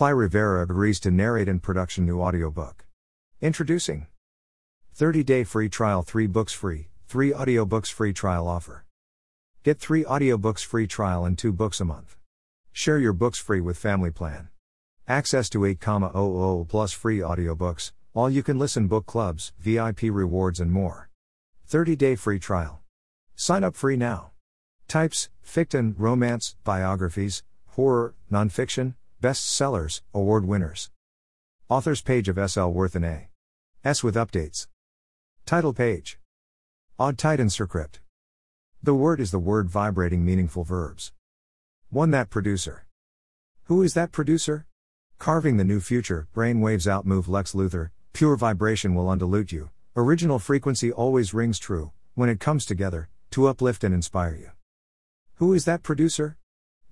Cly Rivera agrees to narrate in production new audiobook. Introducing 30 day free trial, 3 books free, 3 audiobooks free trial offer. Get 3 audiobooks free trial and 2 books a month. Share your books free with Family Plan. Access to 8,000 plus free audiobooks, all you can listen book clubs, VIP rewards, and more. 30 day free trial. Sign up free now. Types fiction, romance, biographies, horror, nonfiction, bestsellers, award winners. Authors page of S. L. Worth and A. S. with updates. Title page. Odd tight Inscript. The word is the word vibrating meaningful verbs. 1. That producer. Who is that producer? Carving the new future, brainwaves outmove Lex Luthor, pure vibration will undilute you, original frequency always rings true, when it comes together, to uplift and inspire you. Who is that producer?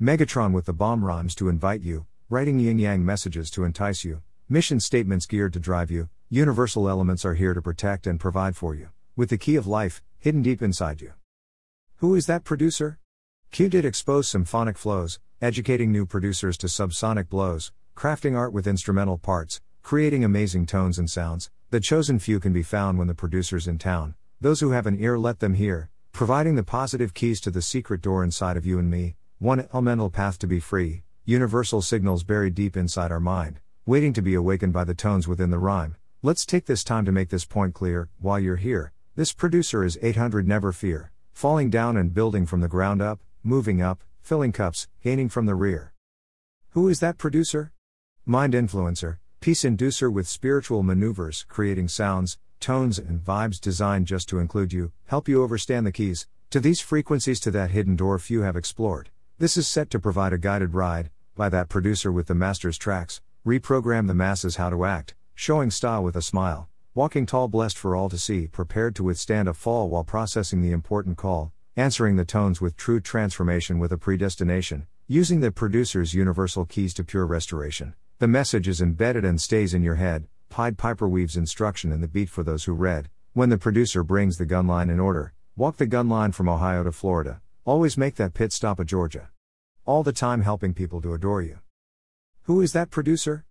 Megatron with the bomb rhymes to invite you, writing yin yang messages to entice you, mission statements geared to drive you, universal elements are here to protect and provide for you, with the key of life, hidden deep inside you. Who is that producer? Q did expose symphonic flows, educating new producers to subsonic blows, crafting art with instrumental parts, creating amazing tones and sounds. The chosen few can be found when the producer's in town. Those who have an ear, let them hear, providing the positive keys to the secret door inside of you and me. One elemental path to be free, universal signals buried deep inside our mind, waiting to be awakened by the tones within the rhyme. Let's take this time to make this point clear. While you're here, this producer is 800 Never Fear, falling down and building from the ground up, moving up, filling cups, gaining from the rear. Who is that producer? Mind influencer, peace inducer with spiritual maneuvers, creating sounds, tones, and vibes designed just to include you, help you overstand the keys to these frequencies to that hidden door few have explored. This is set to provide a guided ride by that producer with the master's tracks, reprogram the masses how to act, showing style with a smile, walking tall, blessed for all to see, prepared to withstand a fall while processing the important call, answering the tones with true transformation with a predestination, using the producer's universal keys to pure restoration. The message is embedded and stays in your head. Pied Piper weaves instruction in the beat for those who read. When the producer brings the gun line in order, walk the gun line from Ohio to Florida. Always make that pit stop at Georgia. All the time helping people to adore you. Who is that producer?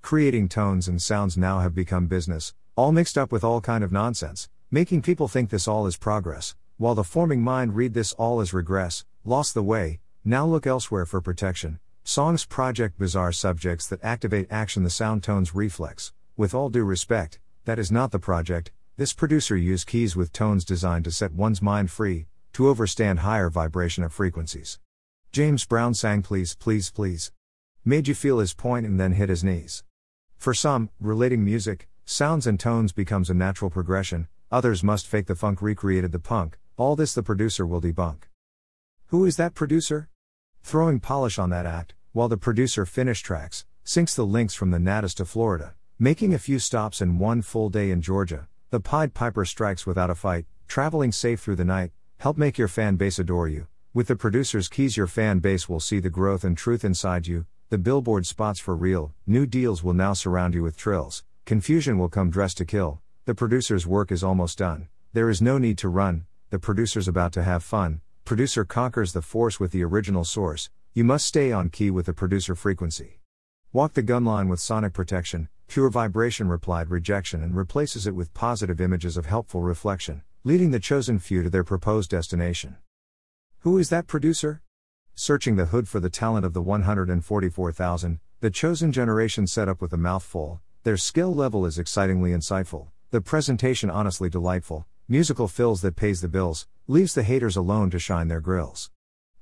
Creating tones and sounds now have become business, all mixed up with all kind of nonsense, making people think this all is progress, while the forming mind read this all as regress, lost the way, now look elsewhere for protection, Songs project bizarre subjects that activate action the sound tones reflex. With all due respect, that is not the project. This producer used keys with tones designed to set one's mind free, to overstand higher vibration of frequencies. James Brown sang Please, Please, Please. Made you feel his point and then hit his knees. For some, relating music, sounds and tones becomes a natural progression, others must fake the funk recreated the punk, all this the producer will debunk. Who is that producer? Throwing polish on that act, while the producer finish tracks, syncs the links from the Natas to Florida, making a few stops in one full day in Georgia. The Pied Piper strikes without a fight, traveling safe through the night, help make your fan base adore you. With the producer's keys, your fan base will see the growth and truth inside you. The billboard spots for real, new deals will now surround you with trills. Confusion will come dressed to kill. The producer's work is almost done. There is no need to run, the producer's about to have fun. Producer conquers the force with the original source, you must stay on key with the producer frequency. Walk the gun line with sonic protection, pure vibration replied rejection and replaces it with positive images of helpful reflection, leading the chosen few to their proposed destination. Who is that producer? Searching the hood for the talent of the 144,000, the chosen generation set up with a mouthful, their skill level is excitingly insightful, the presentation honestly delightful, musical fills that pays the bills, leaves the haters alone to shine their grills.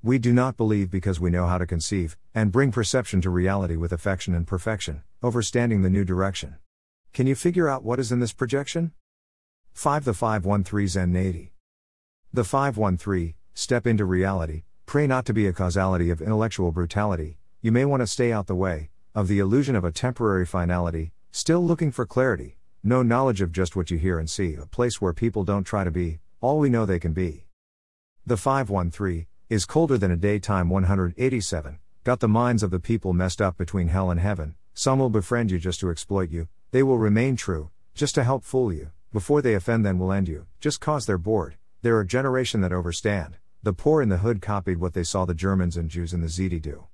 We do not believe because we know how to conceive, and bring perception to reality with affection and perfection, overstanding the new direction. Can you figure out what is in this projection? 5 The 513 Zen 80. The 513, step into reality, pray not to be a causality of intellectual brutality, you may want to stay out the way, of the illusion of a temporary finality, still looking for clarity, no knowledge of just what you hear and see, a place where people don't try to be, all we know they can be. The 513 is colder than a daytime 187, got the minds of the people messed up between hell and heaven. Some will befriend you just to exploit you, they will remain true, just to help fool you. Before they offend, then will end you, just cause they're bored. They're a generation that overstand. The poor in the hood copied what they saw the Germans and Jews in the ZD do.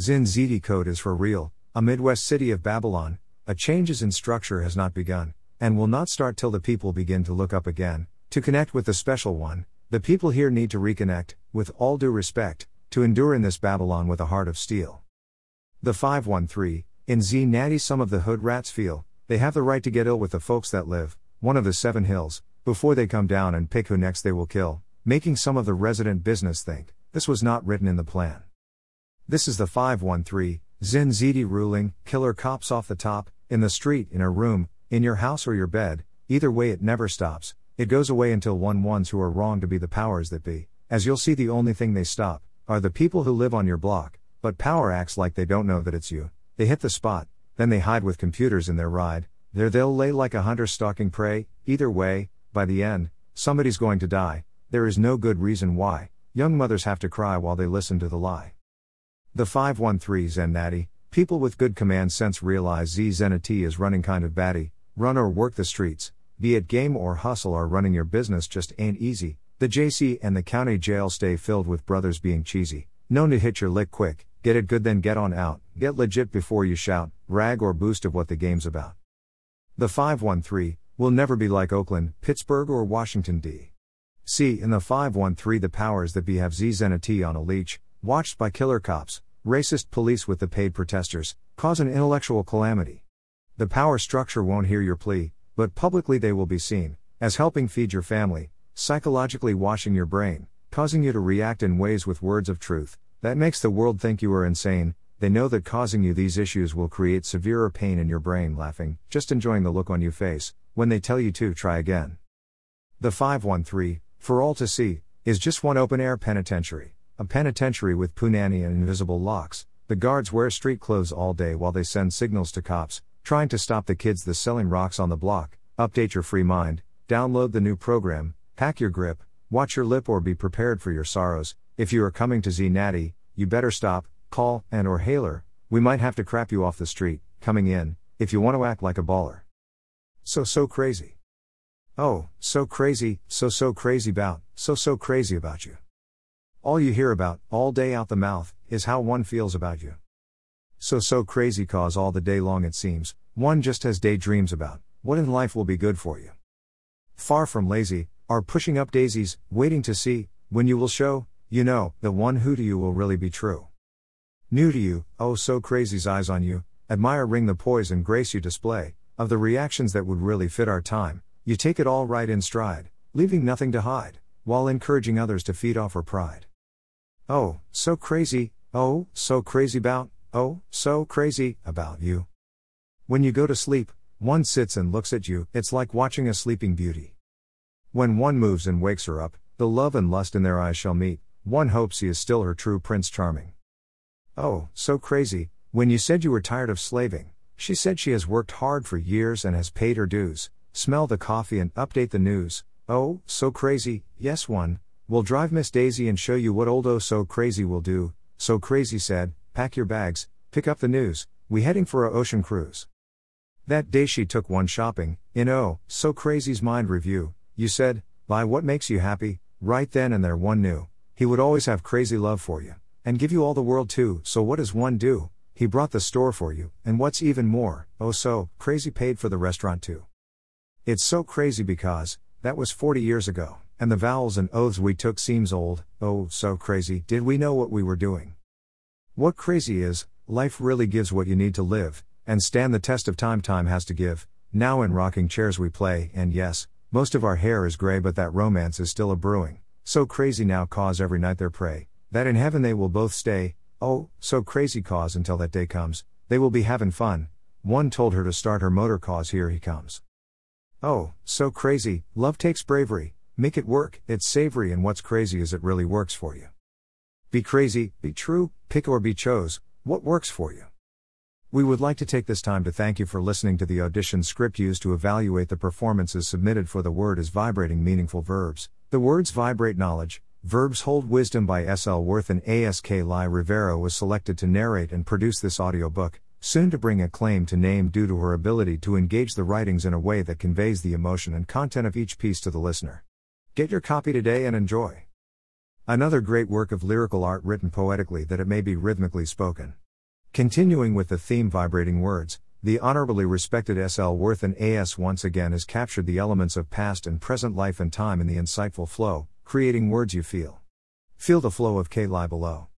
Zin ZD code is for real, a Midwest city of Babylon, a changes in structure has not begun, and will not start till the people begin to look up again, to connect with the special one. The people here need to reconnect, with all due respect, to endure in this Babylon with a heart of steel. The 513, in Z Natty, some of the hood rats feel, they have the right to get ill with the folks that live, one of the seven hills, before they come down and pick who next they will kill, making some of the resident business think, this was not written in the plan. This is the 513, Zin Ziti ruling, killer cops off the top, in the street, in a room, in your house or your bed, either way it never stops, it goes away until one ones who are wrong to be the powers that be, as you'll see the only thing they stop, are the people who live on your block, but power acts like they don't know that it's you, they hit the spot, then they hide with computers in their ride, there they'll lay like a hunter stalking prey, either way, by the end, somebody's going to die, there is no good reason why, young mothers have to cry while they listen to the lie. The 513 Zen Natty, people with good command sense realize Z Zenity is running kind of batty, run or work the streets, be it game or hustle or running your business just ain't easy. The JC and the county jail stay filled with brothers being cheesy, known to hit your lick quick, get it good then get on out, get legit before you shout, rag or boost of what the game's about. The 513 will never be like Oakland, Pittsburgh, or Washington, D.C. In the 513, the powers that be have Zenity on a leech, watched by killer cops, racist police with the paid protesters, cause an intellectual calamity. The power structure won't hear your plea, but publicly they will be seen, as helping feed your family, psychologically washing your brain, causing you to react in ways with words of truth, that makes the world think you are insane. They know that causing you these issues will create severer pain in your brain, laughing, just enjoying the look on your face, when they tell you to try again. The 513, for all to see, is just one open air penitentiary. A penitentiary with punani and invisible locks. The guards wear street clothes all day while they send signals to cops, trying to stop the kids the selling rocks on the block. Update your free mind, download the new program, pack your grip, watch your lip or be prepared for your sorrows. If you are coming to Z Natty, you better stop, call, and or hailer. We might have to crap you off the street, coming in, if you want to act like a baller. So so crazy. Oh, so crazy, so so crazy about, so so crazy about you. All you hear about, all day out the mouth, is how one feels about you. So, so crazy cause all the day long it seems, one just has daydreams about, what in life will be good for you. Far from lazy, are pushing up daisies, waiting to see, when you will show, you know, the one who to you will really be true. New to you, oh so crazy's eyes on you, admire ring the poise and grace you display, of the reactions that would really fit our time, you take it all right in stride, leaving nothing to hide, while encouraging others to feed off her pride. Oh, so crazy, oh, so crazy about, oh, so crazy about you. When you go to sleep, one sits and looks at you, it's like watching a sleeping beauty. When one moves and wakes her up, the love and lust in their eyes shall meet, one hopes he is still her true Prince Charming. Oh, so crazy, when you said you were tired of slaving, she said she has worked hard for years and has paid her dues, smell the coffee and update the news. Oh, so crazy, yes, one, We'll drive Miss Daisy and show you what old Oh So Crazy will do. So Crazy said, Pack your bags, pick up the news, we heading for a ocean cruise. That day she took one shopping, in Oh, So Crazy's mind review, you said, Buy what makes you happy, right then and there one knew. He would always have crazy love for you, and give you all the world too, so what does one do? He brought the store for you, and what's even more, oh so, crazy paid for the restaurant too. It's so crazy because, that was 40 years ago and the vows and oaths we took seems old, oh, so crazy, did we know what we were doing? What crazy is, life really gives what you need to live, and stand the test of time time has to give. Now in rocking chairs we play, and yes, most of our hair is gray, but that romance is still a brewing. So crazy now cause every night their prey, that in heaven they will both stay. Oh, so crazy cause until that day comes, they will be having fun. One told her to start her motor cause, here he comes. Oh, so crazy, love takes bravery, Make it work, it's savory, and what's crazy is it really works for you. Be crazy, be true, pick or be chose, what works for you. We would like to take this time to thank you for listening to the audition script used to evaluate the performances submitted for The Word is Vibrating Meaningful Verbs. The words vibrate knowledge, verbs hold wisdom by S.L. Worth and A.S.K. Lai Rivera was selected to narrate and produce this audiobook soon to bring a claim to name due to her ability to engage the writings in a way that conveys the emotion and content of each piece to the listener. Get your copy today and enjoy. Another great work of lyrical art written poetically that it may be rhythmically spoken. Continuing with the theme vibrating words, the honorably respected S.L. Worth and A.S. once again has captured the elements of past and present life and time in the insightful flow, creating words you feel. Feel the flow of K. Lie below.